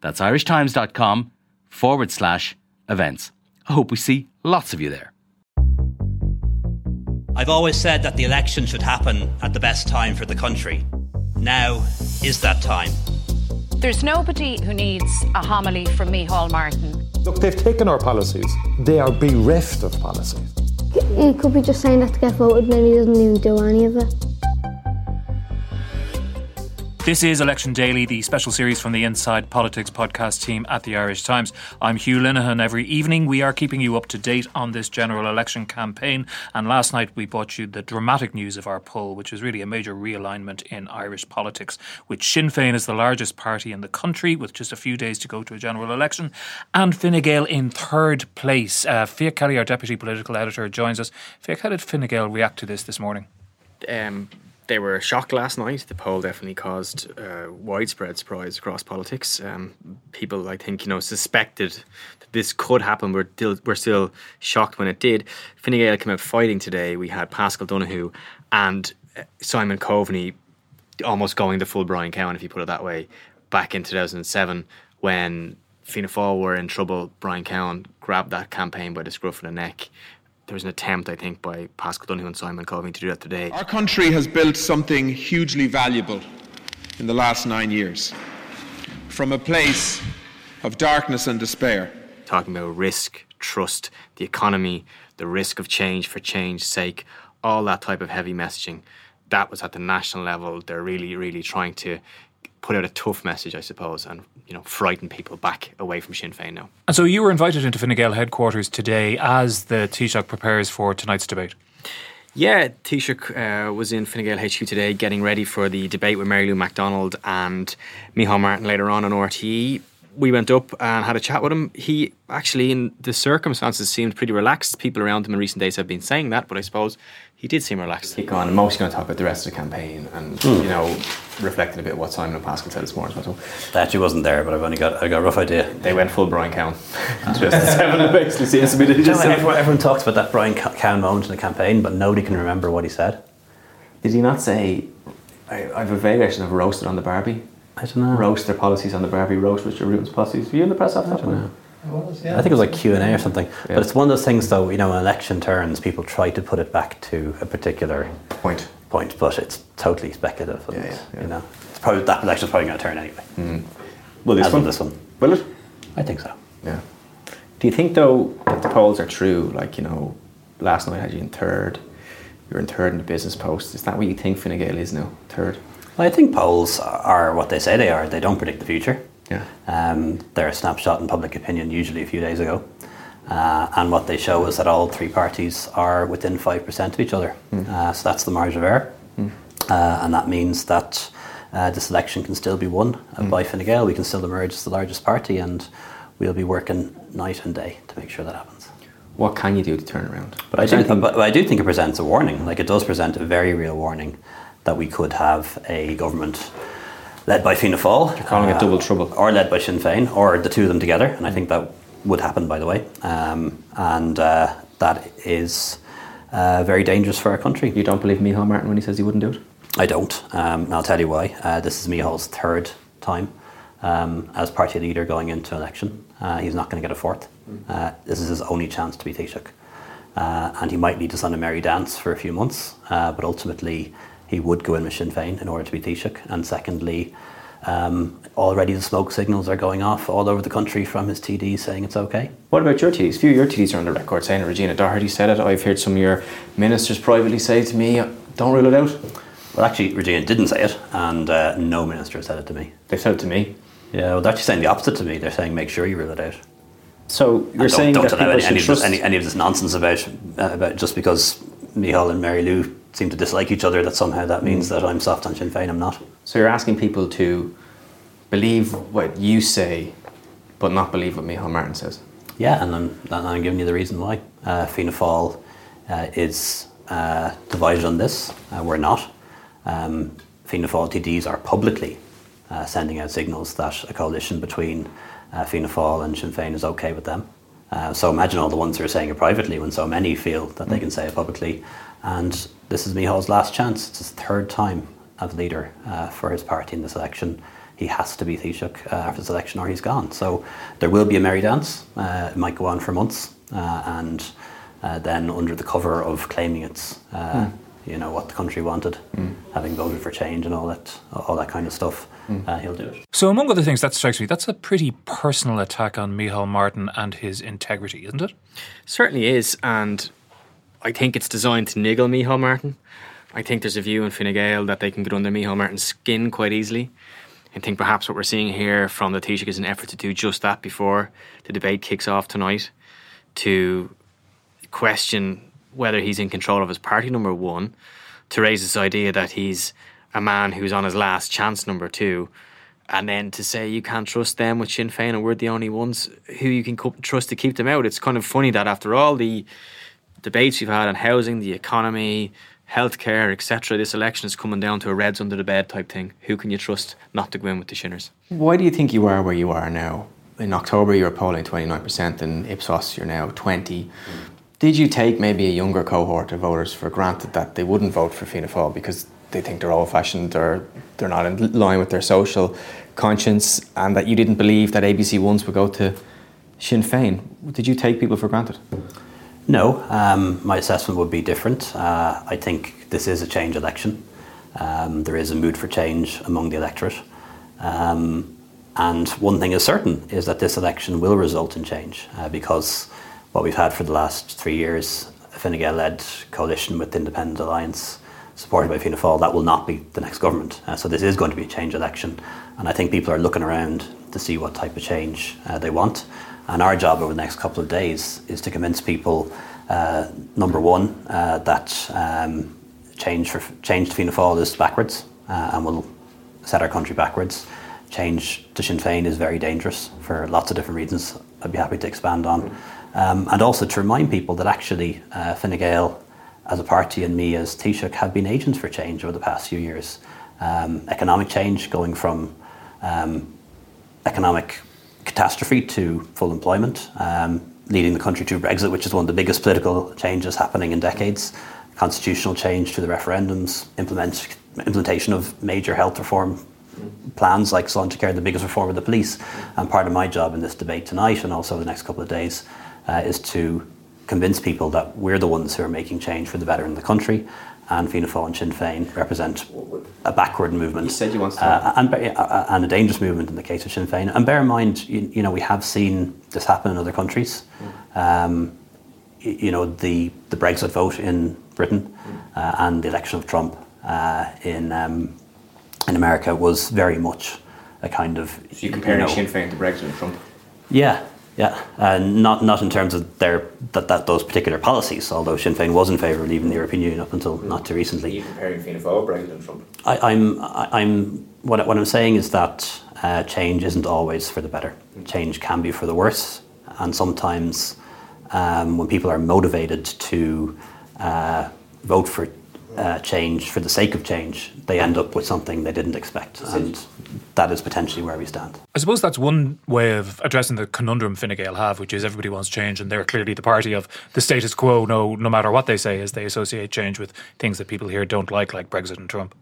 That's irishtimes.com forward slash events. I hope we see lots of you there. I've always said that the election should happen at the best time for the country. Now is that time. There's nobody who needs a homily from Micheál Martin. Look, they've taken our policies. They are bereft of policies. He could be just saying that to get voted and then he doesn't even do any of it. This is Election Daily, the special series from the Inside Politics podcast team at the Irish Times. I'm Hugh Linehan. Every evening, we are keeping you up to date on this general election campaign. And last night, we brought you the dramatic news of our poll, which is really a major realignment in Irish politics, with Sinn Féin as the largest party in the country, with just a few days to go to a general election, and Fine Gael in third place. Uh, Fiach Kelly, our deputy political editor, joins us. Fiach, how did Fine Gael react to this this morning? Um, they were shocked last night. The poll definitely caused uh, widespread surprise across politics. Um, people, I think, you know, suspected that this could happen. We're still, we're still shocked when it did. Fine Gael came out fighting today. We had Paschal Donohoe and uh, Simon Coveney almost going the full Brian Cowen, if you put it that way, back in 2007 when Fianna Fáil were in trouble. Brian Cowen grabbed that campaign by the scruff of the neck there was an attempt, I think, by Paschal Donohoe and Simon Coveney to do that today. Our country has built something hugely valuable in the last nine years. From a place of darkness and despair. Talking about risk, trust, the economy, the risk of change for change's sake, all that type of heavy messaging. That was at the national level. They're really, really trying to put out a tough message, I suppose, and you know, frighten people back away from Sinn Féin now. And so you were invited into Fine Gael headquarters today as the Taoiseach prepares for tonight's debate. Yeah, Taoiseach uh, was in Fine Gael HQ today getting ready for the debate with Mary Lou McDonald and Micheál Martin later on on RTE. We went up and had a chat with him. He actually, in the circumstances, seemed pretty relaxed. People around him in recent days have been saying that, but I suppose he did seem relaxed. Keep on. I'm mostly going to talk about the rest of the campaign and mm. you know reflecting a bit what Simon and Paschal said this morning. So I actually wasn't there, but I've only got I got a rough idea. They went full Brian Cowen. seven basically seems to be. Just everyone, everyone talks about that Brian Cowen moment in the campaign, but nobody can remember what he said. Did he not say? I, I have a variation of roasted on the Barbie. I don't know. Roast their policies on the Barbie. Roast Richard Bruton's policies. Were you in the press after that? Know. Was, yeah. I think it was like Q and A or something. Yeah. But it's one of those things, though. You know, when election turns, people try to put it back to a particular point. Point, but it's totally speculative. And, yeah, yeah, You know, it's probably that election's probably going to turn anyway. Mm. Well, this As one, this one, will it? I think so. Yeah. Do you think though that the polls are true? Like you know, last night I had you in third. You were in third in the business post. Is that what you think Fine Gael is now? Third. I think polls are what they say they are. They don't predict the future. Yeah. Um, they're a snapshot in public opinion, usually a few days ago. Uh, and what they show is that all three parties are within 5% of each other. Mm. Uh, so that's the margin of error. Mm. Uh, and that means that uh, this election can still be won mm. by Fine Gael. We can still emerge as the largest party, and we'll be working night and day to make sure that happens. What can you do to turn around? But I, do, think, but I do think it presents a warning. Like it does present a very real warning that we could have a government led by Fianna Fáil. You're calling uh, it double trouble. Or led by Sinn Féin, or the two of them together. And I think that would happen, by the way. Um, and uh, that is uh, very dangerous for our country. You don't believe Micheál Martin when he says he wouldn't do it? I don't. Um, and I'll tell you why. Uh, this is Micheál's third time um, as party leader going into election. Uh, he's not going to get a fourth. Uh, this is his only chance to be Taoiseach. and he might lead us on a merry dance for a few months, but ultimately he would go in with Sinn Féin in order to be Taoiseach. And secondly, um, already the smoke signals are going off all over the country from his TDs saying it's okay. What about your TDs? A few of your TDs are on the record saying. Regina Doherty said it. I've heard some of your ministers privately say to me, don't rule it out. Well, actually, Regina didn't say it, and uh, no minister said it to me. They said it to me. Yeah, well, they're actually saying the opposite to me. They're saying make sure you rule it out. So you're saying don't that any, any, of any, any, of this nonsense about uh, about just because Micheál and Mary Lou seem to dislike each other that somehow that means mm. that I'm soft on Sinn Féin. I'm not. So you're asking people to believe what you say but not believe what Micheál Martin says. Yeah, and I'm, and I'm giving you the reason why. Uh, Fianna Fáil uh, is uh, divided on this. Uh, we're not. Um, Fianna Fáil TDs are publicly uh, sending out signals that a coalition between uh, Fianna Fáil and Sinn Féin is okay with them. Uh, so imagine all the ones who are saying it privately when so many feel that they can say it publicly. And this is Micheál's last chance. It's his third time as leader uh, for his party in this election. He has to be Taoiseach uh, after this election or he's gone. So there will be a merry dance. Uh, it might go on for months. Uh, and uh, then under the cover of claiming it's Hmm. You know what the country wanted, having voted for change and all that all that kind of stuff, Hmm. uh, he'll do it. So, among other things, that strikes me, that's a pretty personal attack on Micheál Martin and his integrity, isn't it? Certainly is, and I think it's designed to niggle Micheál Martin. I think there's a view in Fine Gael that they can get under Micheál Martin's skin quite easily. I think perhaps what we're seeing here from the Taoiseach is an effort to do just that before the debate kicks off tonight, to question whether he's in control of his party, number one, to raise this idea that he's a man who's on his last chance, number two, and then to say you can't trust them with Sinn Féin and we're the only ones who you can co- trust to keep them out. It's kind of funny that after all the debates we've had on housing, the economy, healthcare, etc., this election is coming down to a reds under the bed type thing. Who can you trust not to go in with the Shinners? Why do you think you are where you are now? In October, you were polling 29%, and Ipsos, you're now 20. Did you take maybe a younger cohort of voters for granted that they wouldn't vote for Fianna Fáil because they think they're old fashioned or they're not in line with their social conscience, and that you didn't believe that ABC ones would go to Sinn Féin? Did you take people for granted? No, um, my assessment would be different. Uh, I think this is a change election. Um, there is a mood for change among the electorate. Um, and one thing is certain is that this election will result in change uh, because what we've had for the last three years, a Fine Gael led coalition with the Independent Alliance, supported by Fianna Fáil, that will not be the next government. Uh, so this is going to be a change election. And I think people are looking around to see what type of change uh, they want. And our job over the next couple of days is to convince people, uh, number one, uh, that um, change for change to Fianna Fáil is backwards uh, and will set our country backwards. Change to Sinn Féin is very dangerous for lots of different reasons. I'd be happy to expand on, um, and also to remind people that actually uh, Fine Gael, as a party, and me as Taoiseach have been agents for change over the past few years. Um, economic change, going from um, economic catastrophe to full employment, um, leading the country to Brexit, which is one of the biggest political changes happening in decades, constitutional change through the referendums, implement, implementation of major health reform plans like Sláintecare, the biggest reform of the police. And part of my job in this debate tonight and also the next couple of days is to convince people that we're the ones who are making change for the better in the country. And Fianna Fáil and Sinn Féin represent a backward movement. You said you uh, and, uh, and a dangerous movement in the case of Sinn Féin. And bear in mind, you, you know, we have seen this happen in other countries. Um, you know, the, the Brexit vote in Britain uh, and the election of Trump uh, in, um, in America was very much a kind of. So you comparing know, Sinn Féin to Brexit and Trump? Yeah, yeah. Uh, not, not in terms of their, that, that, those particular policies, although Sinn Féin was in favour of leaving the European Union up until not too recently. comparing Fianna Fáil, Brexit and Trump? I, I'm, I- I'm, what, what I'm saying is that uh, change isn't always for the better. Change can be for the worse, and sometimes um, when people are motivated to uh, vote for uh, change for the sake of change, they end up with something they didn't expect, and that is potentially where we stand. I suppose that's one way of addressing the conundrum Fine Gael have, which is everybody wants change, and they're clearly the party of the status quo. No, no matter what they say, as they associate change with things that people here don't like, like Brexit and Trump.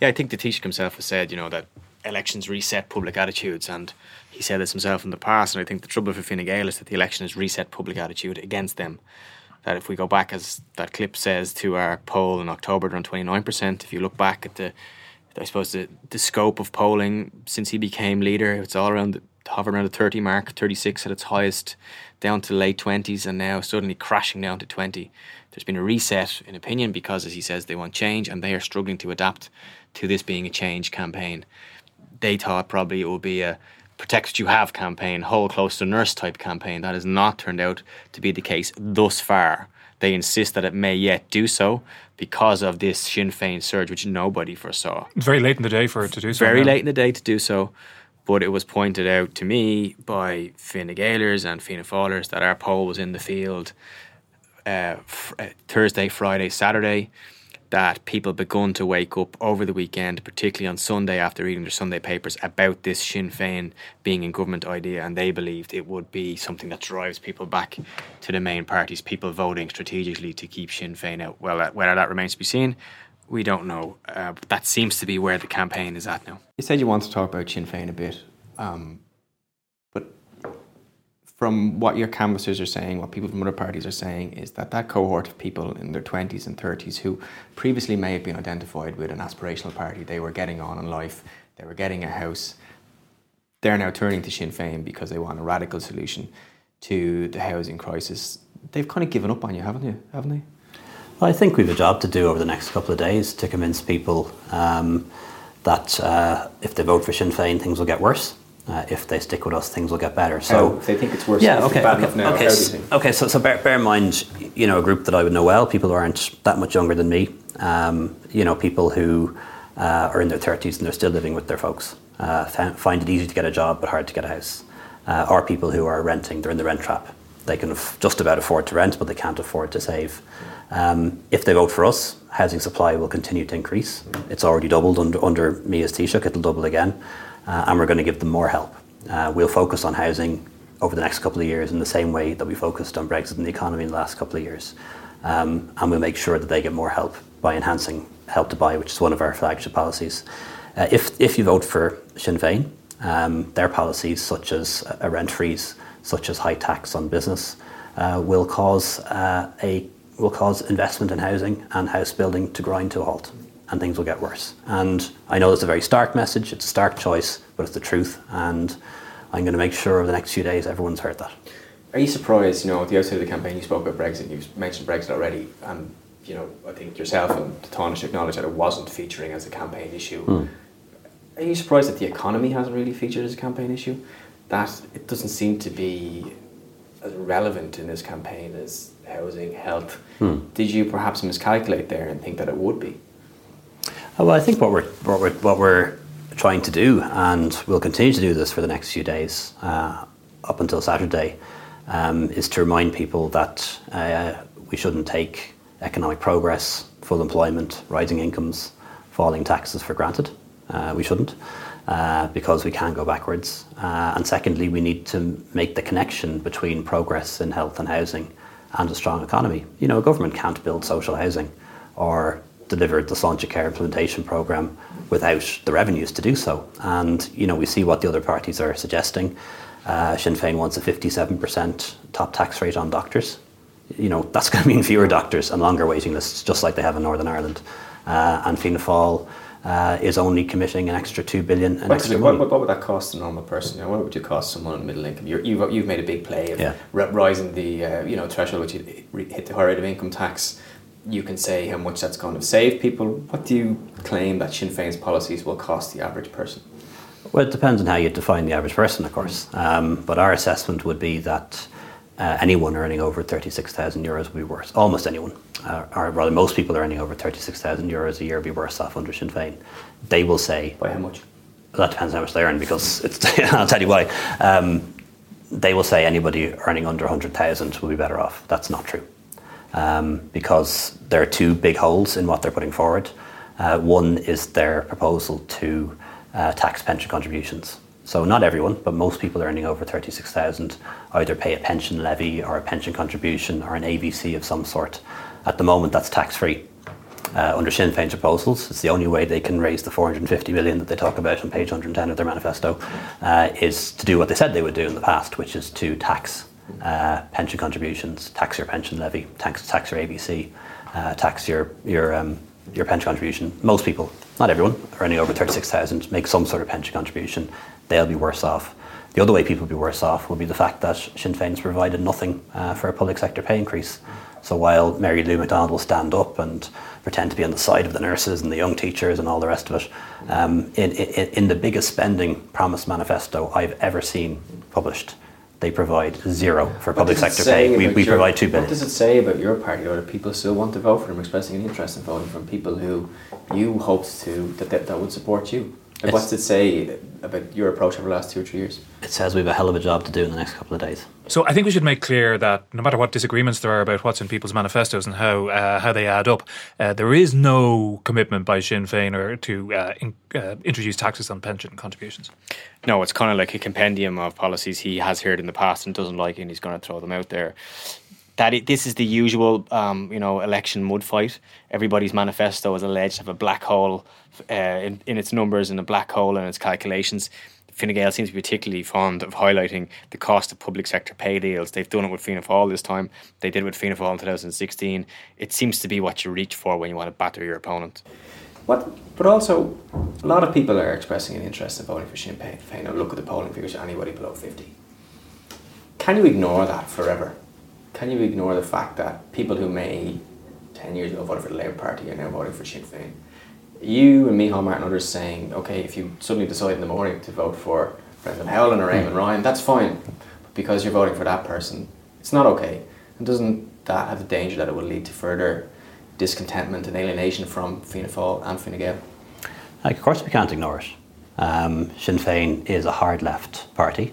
Yeah, I think the Taoiseach himself has said, you know, that elections reset public attitudes, and he said this himself in the past. And I think the trouble for Fine Gael is that the election has reset public attitude against them. That if we go back, as that clip says, to our poll in October, nine percent. If you look back at the, I suppose the the scope of polling since he became leader, it's all around the hover around the thirty mark, thirty six at its highest, down to late twenties, and now suddenly crashing down to twenty. There's been a reset in opinion because, as he says, they want change, and they are struggling to adapt to this being a change campaign. They thought probably it would be a protect what you have campaign, hold close to nurse type campaign. That has not turned out to be the case thus far. They insist that it may yet do so because of this Sinn Féin surge, which nobody foresaw. Very late in the day for it to do so. Very now. late in the day to do so. But it was pointed out to me by Fine Gaelers and Fianna Fáilers that our poll was in the field uh, fr- uh, Thursday, Friday, Saturday. That people begun to wake up over the weekend, particularly on Sunday after reading their Sunday papers, about this Sinn Féin being in government idea, and they believed it would be something that drives people back to the main parties. People voting strategically to keep Sinn Féin out. Well, uh, whether that remains to be seen, we don't know. Uh, but that seems to be where the campaign is at now. You said you want to talk about Sinn Féin a bit, um, from what your canvassers are saying, what people from other parties are saying, is that that cohort of people in their 20s and 30s who previously may have been identified with an aspirational party, they were getting on in life, they were getting a house, they're now turning to Sinn Féin because they want a radical solution to the housing crisis. They've kind of given up on you, haven't you? Haven't they? I think we've a job to do over the next couple of days to convince people um, that uh, if they vote for Sinn Féin, things will get worse. Uh, if they stick with us, things will get better. So? If they think it's worse, yeah, okay, bad okay, now, okay, how do you s- think? okay. So, so bear, bear in mind, you know, a group that I would know well, people who aren't that much younger than me. Um, you know, people who uh, are in their thirties and they're still living with their folks. Uh, find it easy to get a job, but hard to get a house. Uh, or people who are renting, they're in the rent trap. They can just about afford to rent, but they can't afford to save. Um, if they vote for us, housing supply will continue to increase. It's already doubled under, under me as Taoiseach, it'll double again. Uh, and we're going to give them more help. Uh, we'll focus on housing over the next couple of years in the same way that we focused on Brexit and the economy in the last couple of years. Um, and we'll make sure that they get more help by enhancing help to buy, which is one of our flagship policies. Uh, if, if you vote for Sinn Féin, um, their policies, such as a rent freeze, such as high tax on business, will cause a will cause investment in housing and house building to grind to a halt, and things will get worse. And I know it's a very stark message; it's a stark choice, but it's the truth. And I'm going to make sure over the next few days everyone's heard that. Are you surprised, you know, at the outset of the campaign you spoke about Brexit, you mentioned Brexit already, and, you know, I think yourself and the Taoiseach acknowledged that it wasn't featuring as a campaign issue. Hmm. Are you surprised that the economy hasn't really featured as a campaign issue? That it doesn't seem to be as relevant in this campaign as housing, health. Hmm. Did you perhaps miscalculate there and think that it would be? Uh, Well, I think what we're, what we're, what we're trying to do, and we'll continue to do this for the next few days, uh, up until Saturday, um, is to remind people that uh, we shouldn't take economic progress, full employment, rising incomes, falling taxes for granted. Uh, we shouldn't, uh, because we can go backwards. Uh, and secondly, we need to make the connection between progress in health and housing and a strong economy. You know, a government can't build social housing or deliver the Sláintecare implementation programme without the revenues to do so. And, you know, we see what the other parties are suggesting. Uh, Sinn Féin wants a 57% top tax rate on doctors. You know, that's going to mean fewer doctors and longer waiting lists, just like they have in Northern Ireland. Uh, and Fianna Fáil uh, is only committing an extra 2 billion What, extra what, what, would that cost a normal person? You know, what would you cost someone on middle income? You're, you've, you've made a big play of Yeah. rising the uh, you know threshold which you hit the higher rate of income tax. You can say how much that's going to save people. What do you claim that Sinn Féin's policies will cost the average person? Well, it depends on how you define the average person, of course. Um, but our assessment would be that uh, anyone earning over 36,000 euros would be worse. Almost anyone, uh, or rather, most people earning over 36,000 euros a year would be worse off under Sinn Féin. They will say, By how much? that depends on how much they earn because it's, I'll tell you why. Um, they will say anybody earning under 100,000 will be better off. That's not true. Um, because there are two big holes in what they're putting forward. Uh, one is their proposal to uh, tax pension contributions. So not everyone, but most people earning over 36,000 either pay a pension levy or a pension contribution or an AVC of some sort. At the moment, that's tax free uh, under Sinn Féin's proposals. It's the only way they can raise the 450 million that they talk about on page 110 of their manifesto, is to do what they said they would do in the past, which is to tax uh, pension contributions, tax your pension levy, tax, tax your AVC, uh, tax your your um, your pension contribution. Most people, not everyone, earning over 36,000 make some sort of pension contribution. They'll be worse off. The other way people will be worse off will be the fact that Sinn Féin's provided nothing uh, for a public sector pay increase. So while Mary Lou McDonald will stand up and pretend to be on the side of the nurses and the young teachers and all the rest of it, um, in, in, in the biggest spending promise manifesto I've ever seen published, they provide zero for public What it sector pay. We, we your- provide two billion. What does it say about your party, or do people still want to vote for them, expressing an interest in voting from people who you hoped to that that, that would support you? Like, what's it say about your approach over the last two or three years? It says we have a hell of a job to do in the next couple of days. So I think we should make clear that no matter what disagreements there are about what's in people's manifestos and how uh, how they add up, uh, there is no commitment by Sinn Féin or to uh, in, uh, introduce taxes on pension contributions. No, it's kind of like a compendium of policies he has heard in the past and doesn't like, and he's going to throw them out there. That it, this is the usual, um, you know, election mud fight. Everybody's manifesto is alleged to have a black hole uh, in, in its numbers and a black hole in its calculations. Fine Gael seems to be particularly fond of highlighting the cost of public sector pay deals. They've done it with Fianna Fáil this time. They did it with Fianna Fáil in 2016. It seems to be what you reach for when you want to batter your opponent. What, but also, a lot of people are expressing an interest in voting for Sinn Féin. Look at the polling figures, anybody below 50. Can you ignore that forever? Can you ignore the fact that people who may 10 years ago voted for the Labour Party are now voting for Sinn Féin? You and Micheál Martin and others saying, okay, if you suddenly decide in the morning to vote for President Howland or Raymond Ryan, that's fine. But because you're voting for that person, it's not okay. And doesn't that have the danger that it will lead to further discontentment and alienation from Fianna Fáil and Fine Gael? Like, of course, we can't ignore it. Um, Sinn Féin is a hard left party.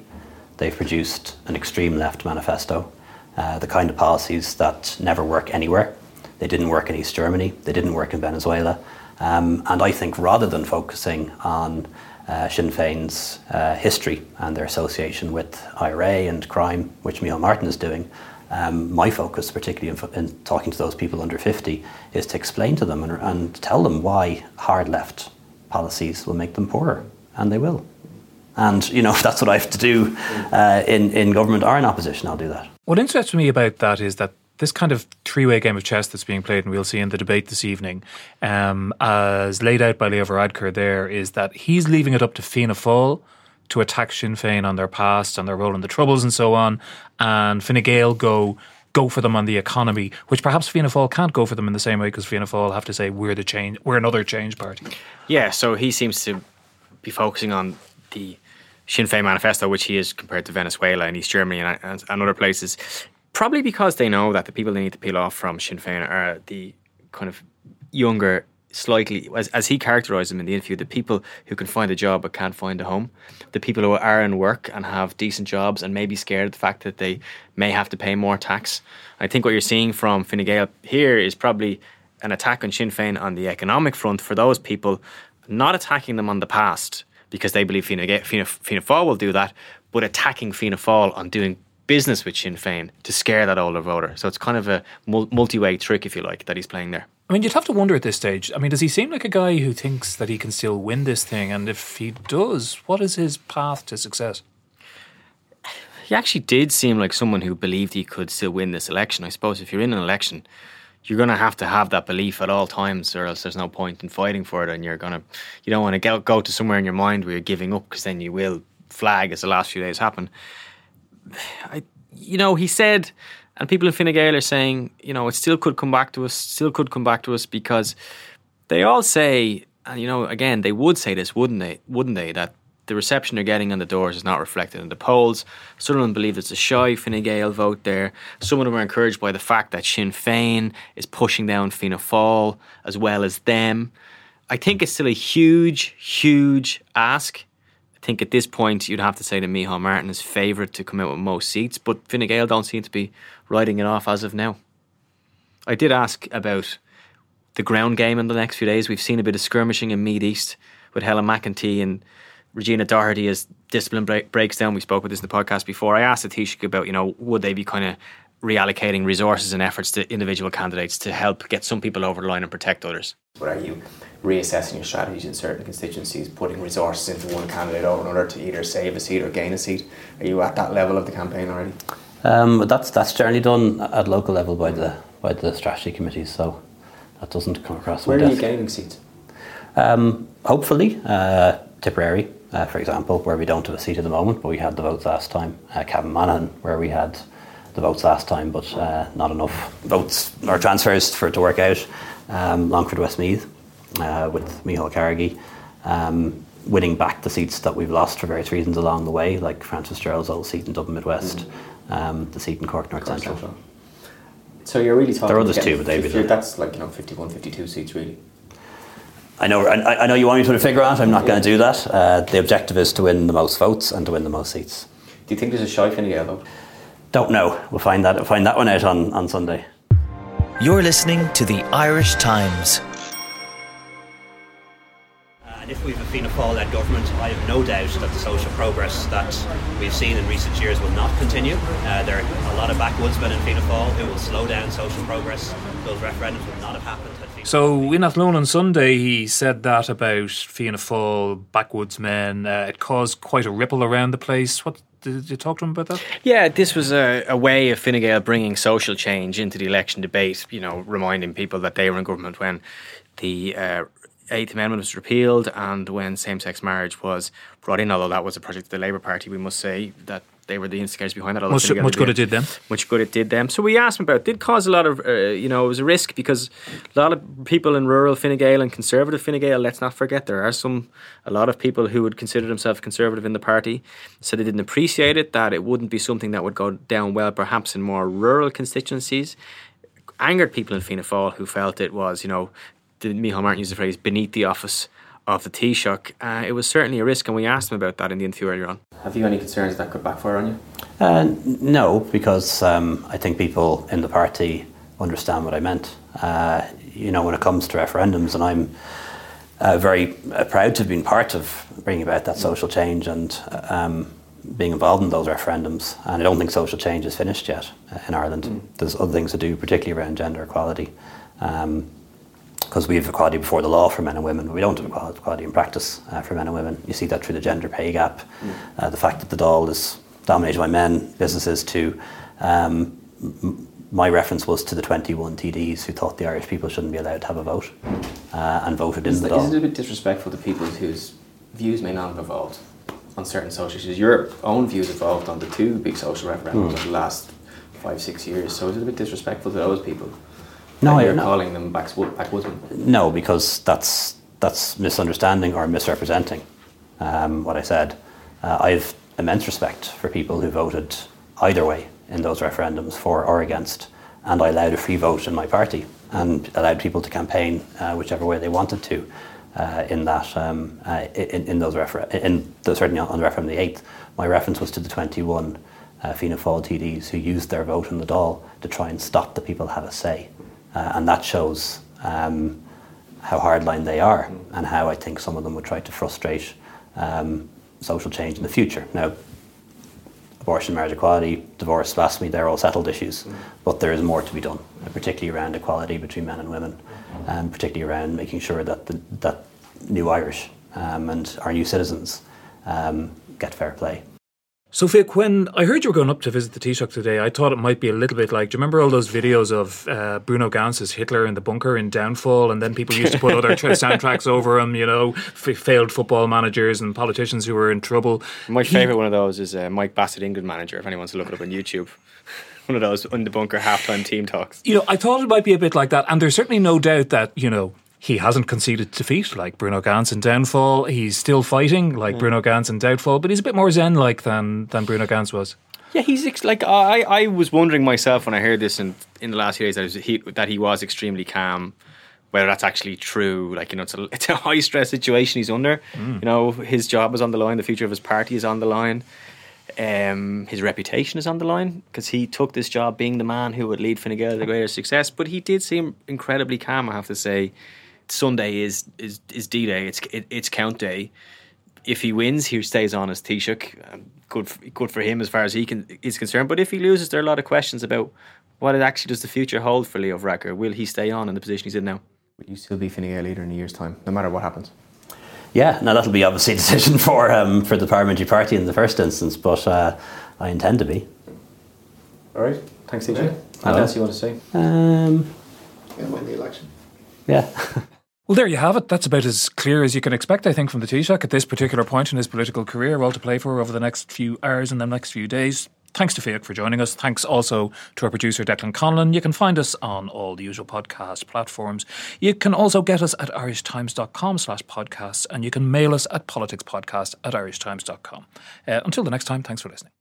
They've produced an extreme left manifesto, uh, the kind of policies that never work anywhere. They didn't work in East Germany, they didn't work in Venezuela. Um, and I think rather than focusing on uh, Sinn Féin's uh, history and their association with IRA and crime, which Micheál Martin is doing, um, my focus, particularly in, in, talking to those people under 50, is to explain to them and, and tell them why hard left policies will make them poorer, and they will. And you know, if that's what I have to do uh, in in government or in opposition, I'll do that. What interests me about that is that this kind of three-way game of chess that's being played, and we'll see in the debate this evening, um, as laid out by Leo Varadkar, there is that he's leaving it up to Fianna Fáil to attack Sinn Féin on their past and their role in the Troubles and so on, and Fine Gael go go for them on the economy, which perhaps Fianna Fáil can't go for them in the same way because Fianna Fáil have to say we're the change, we're another change party. Yeah, so he seems to be focusing on the Sinn Féin manifesto, which he is compared to Venezuela and East Germany and, and, and other places, probably because they know that the people they need to peel off from Sinn Féin are the kind of younger slightly, as, as he characterised them in the interview, the people who can find a job but can't find a home, the people who are in work and have decent jobs and may be scared of the fact that they may have to pay more tax. I think what you're seeing from Fine Gael here is probably an attack on Sinn Féin on the economic front for those people, not attacking them on the past because they believe Fianna, Fianna, Fianna Fáil will do that, but attacking Fianna Fáil on doing business with Sinn Féin to scare that older voter. So it's kind of a multi-way trick, if you like, that he's playing there. I mean, you'd have to wonder at this stage. I mean, does he seem like a guy who thinks that he can still win this thing? And if he does, what is his path to success? He actually did seem like someone who believed he could still win this election. I suppose if you're in an election, you're going to have to have that belief at all times, or else there's no point in fighting for it. And you're going to, you don't want to go, to somewhere in your mind where you're giving up, because then you will flag as the last few days happen. I, you know, he said, and people in Fine Gael are saying, you know, it still could come back to us, still could come back to us because they all say, and you know, again, they would say this, wouldn't they? Wouldn't they? That the reception they're getting on the doors is not reflected in the polls. Some of them believe it's a shy Fine Gael vote there. Some of them are encouraged by the fact that Sinn Féin is pushing down Fianna Fáil as well as them. I think it's still a huge, huge ask I think at this point you'd have to say that Micheál Martin is favourite to come out with most seats, but Fine Gael don't seem to be writing it off as of now. I did ask about the ground game in the next few days. We've seen a bit of skirmishing in Meath East with Helen McEntee and Regina Doherty as discipline break, breaks down. We spoke about this in the podcast before. I asked the Taoiseach about, you know, would they be kind of reallocating resources and efforts to individual candidates to help get some people over the line and protect others? But are you reassessing your strategies in certain constituencies, putting resources into one candidate over another to either save a seat or gain a seat? Are you at that level of the campaign already? Um, that's that's generally done at local level by the by the strategy committees, so that doesn't come across. Where are desk. you gaining seats? Um, hopefully, uh, Tipperary, uh, for example, where we don't have a seat at the moment, but we had the votes last time. Uh, Cavan where we had the votes last time, but uh, not enough votes or transfers for it to work out. Um, Longford Westmeath uh, with Micheál Carrigy. Um, winning back the seats that we've lost for various reasons along the way, like Francis Gerald's old seat in Dublin Midwest, mm. um, the seat in Cork North Cork Central. Central. So you're really talking. There are others too, but David. That's like you know 51, 52 seats really. I know, I, I know you want me to put a figure on it. I'm not going to do that. Uh, the objective is to win the most votes and to win the most seats. Do you think there's a shy Fine Gael vote? Don't know. We'll find that. We'll find that one out on, on Sunday. You're listening to the Irish Times. And if we have a Fianna Fáil-led government, I have no doubt that the social progress that we've seen in recent years will not continue. Uh, there are a lot of backwoodsmen in Fianna Fáil who will slow down social progress. Those referendums would not have happened. So in Athlone on Sunday, he said that about Fianna Fáil, backwoodsmen. Uh, it caused quite a ripple around the place. What did you talk to him about that? Yeah, this was a, a way of Fine Gael bringing social change into the election debate, you know, reminding people that they were in government when the uh, Eighth Amendment was repealed and when same sex marriage was brought in, although that was a project of the Labour Party, we must say that they were the instigators behind that. Much, much good it did them. much good it did them. So we asked him about. It did cause a lot of, uh, you know, it was a risk because a lot of people in rural Fine Gael and conservative Fine Gael. Let's not forget there are some, a lot of people who would consider themselves conservative in the party. So they didn't appreciate it. That it wouldn't be something that would go down well, perhaps in more rural constituencies. Angered people in Fianna Fáil who felt it was, you know, the Micheál Martin used the phrase beneath the office of the Taoiseach. Uh, it was certainly a risk, and we asked him about that in the interview earlier on. Have you any concerns that could backfire on you? Uh, no, because um, I think people in the party understand what I meant. Uh, you know, when it comes to referendums, and I'm uh, very uh, proud to have been part of bringing about that social change and um, being involved in those referendums. And I don't think social change is finished yet uh, in Ireland. There's other things to do, particularly around gender equality. Um, because we have equality before the law for men and women, but we don't have equality in practice uh, for men and women. You see that through the gender pay gap, uh, the fact that the Dáil is dominated by men, businesses too. Um, m- my reference was to the 21 TDs who thought the Irish people shouldn't be allowed to have a vote uh, and voted in Is, the is it a bit disrespectful to people whose views may not have evolved on certain social issues? Your own views evolved on the two big social referendums Hmm. of the last five, six years. So is it a bit disrespectful to those people? No, you're calling them backwoodsmen. No, because that's that's misunderstanding or misrepresenting um, what I said. Uh, I have immense respect for people who voted either way in those referendums, for or against, and I allowed a free vote in my party and allowed people to campaign uh, whichever way they wanted to. Uh, in that, um, uh, in, in those refer- in the, certainly on the referendum the eighth, my reference was to the twenty-one uh, Fianna Fáil TDs who used their vote in the Dáil to try and stop the people have a say, and that shows um, how hardline they are and how I think some of them would try to frustrate um, social change in the future. Now, abortion, marriage equality, divorce, blasphemy, they're all settled issues, but there is more to be done, uh, particularly around equality between men and women, and particularly around making sure that the, that new Irish um, and our new citizens um, get fair play. Sophia, when I heard you were going up to visit the Taoiseach today, I thought it might be a little bit like, do you remember all those videos of uh, Bruno Ganz's Hitler in the bunker in Downfall? And then people used to put other tra- soundtracks over him, you know, f- failed football managers and politicians who were in trouble. My favourite one of those is uh, Mike Bassett, England manager, if anyone wants to look it up on YouTube. one of those in the bunker halftime team talks. You know, I thought it might be a bit like that. And there's certainly no doubt that, you know, he hasn't conceded defeat like Bruno Ganz in Downfall. He's still fighting like Bruno Ganz in Downfall, but he's a bit more zen like than, than Bruno Ganz was. Yeah, he's ex- like I. I was wondering myself when I heard this in in the last few days that he, was- he that he was extremely calm. Whether that's actually true, like you know, it's a, it's a high stress situation he's under. Mm. You know, his job is on the line, the future of his party is on the line, um, his reputation is on the line because he took this job being the man who would lead Fine Gael to greater success. But he did seem incredibly calm. I have to say, Sunday is is is D Day. It's it, it's count day. If he wins, he stays on as Taoiseach. Um, good, for, good for him as far as he can is concerned. But if he loses, there are a lot of questions about what it actually does the future hold for Leo Varadkar. Will he stay on in the position he's in now? Will you still be Fine Gael leader in a year's time, no matter what happens? Yeah, now that'll be obviously a decision for um, for the parliamentary party in the first instance, but uh, I intend to be. All right. Thanks, TJ. Okay. Anything else you want to say? Um, He'll win the election. yeah. Well, there you have it. That's about as clear as you can expect, I think, from the Taoiseach at this particular point in his political career. All to play for over the next few hours and the next few days. Thanks to Fiach for joining us. Thanks also to our producer, Declan Conlon. You can find us on all the usual podcast platforms. You can also get us at irishtimes.com slash podcasts and you can mail us at politicspodcast at irishtimes.com. Uh, until the next time, thanks for listening.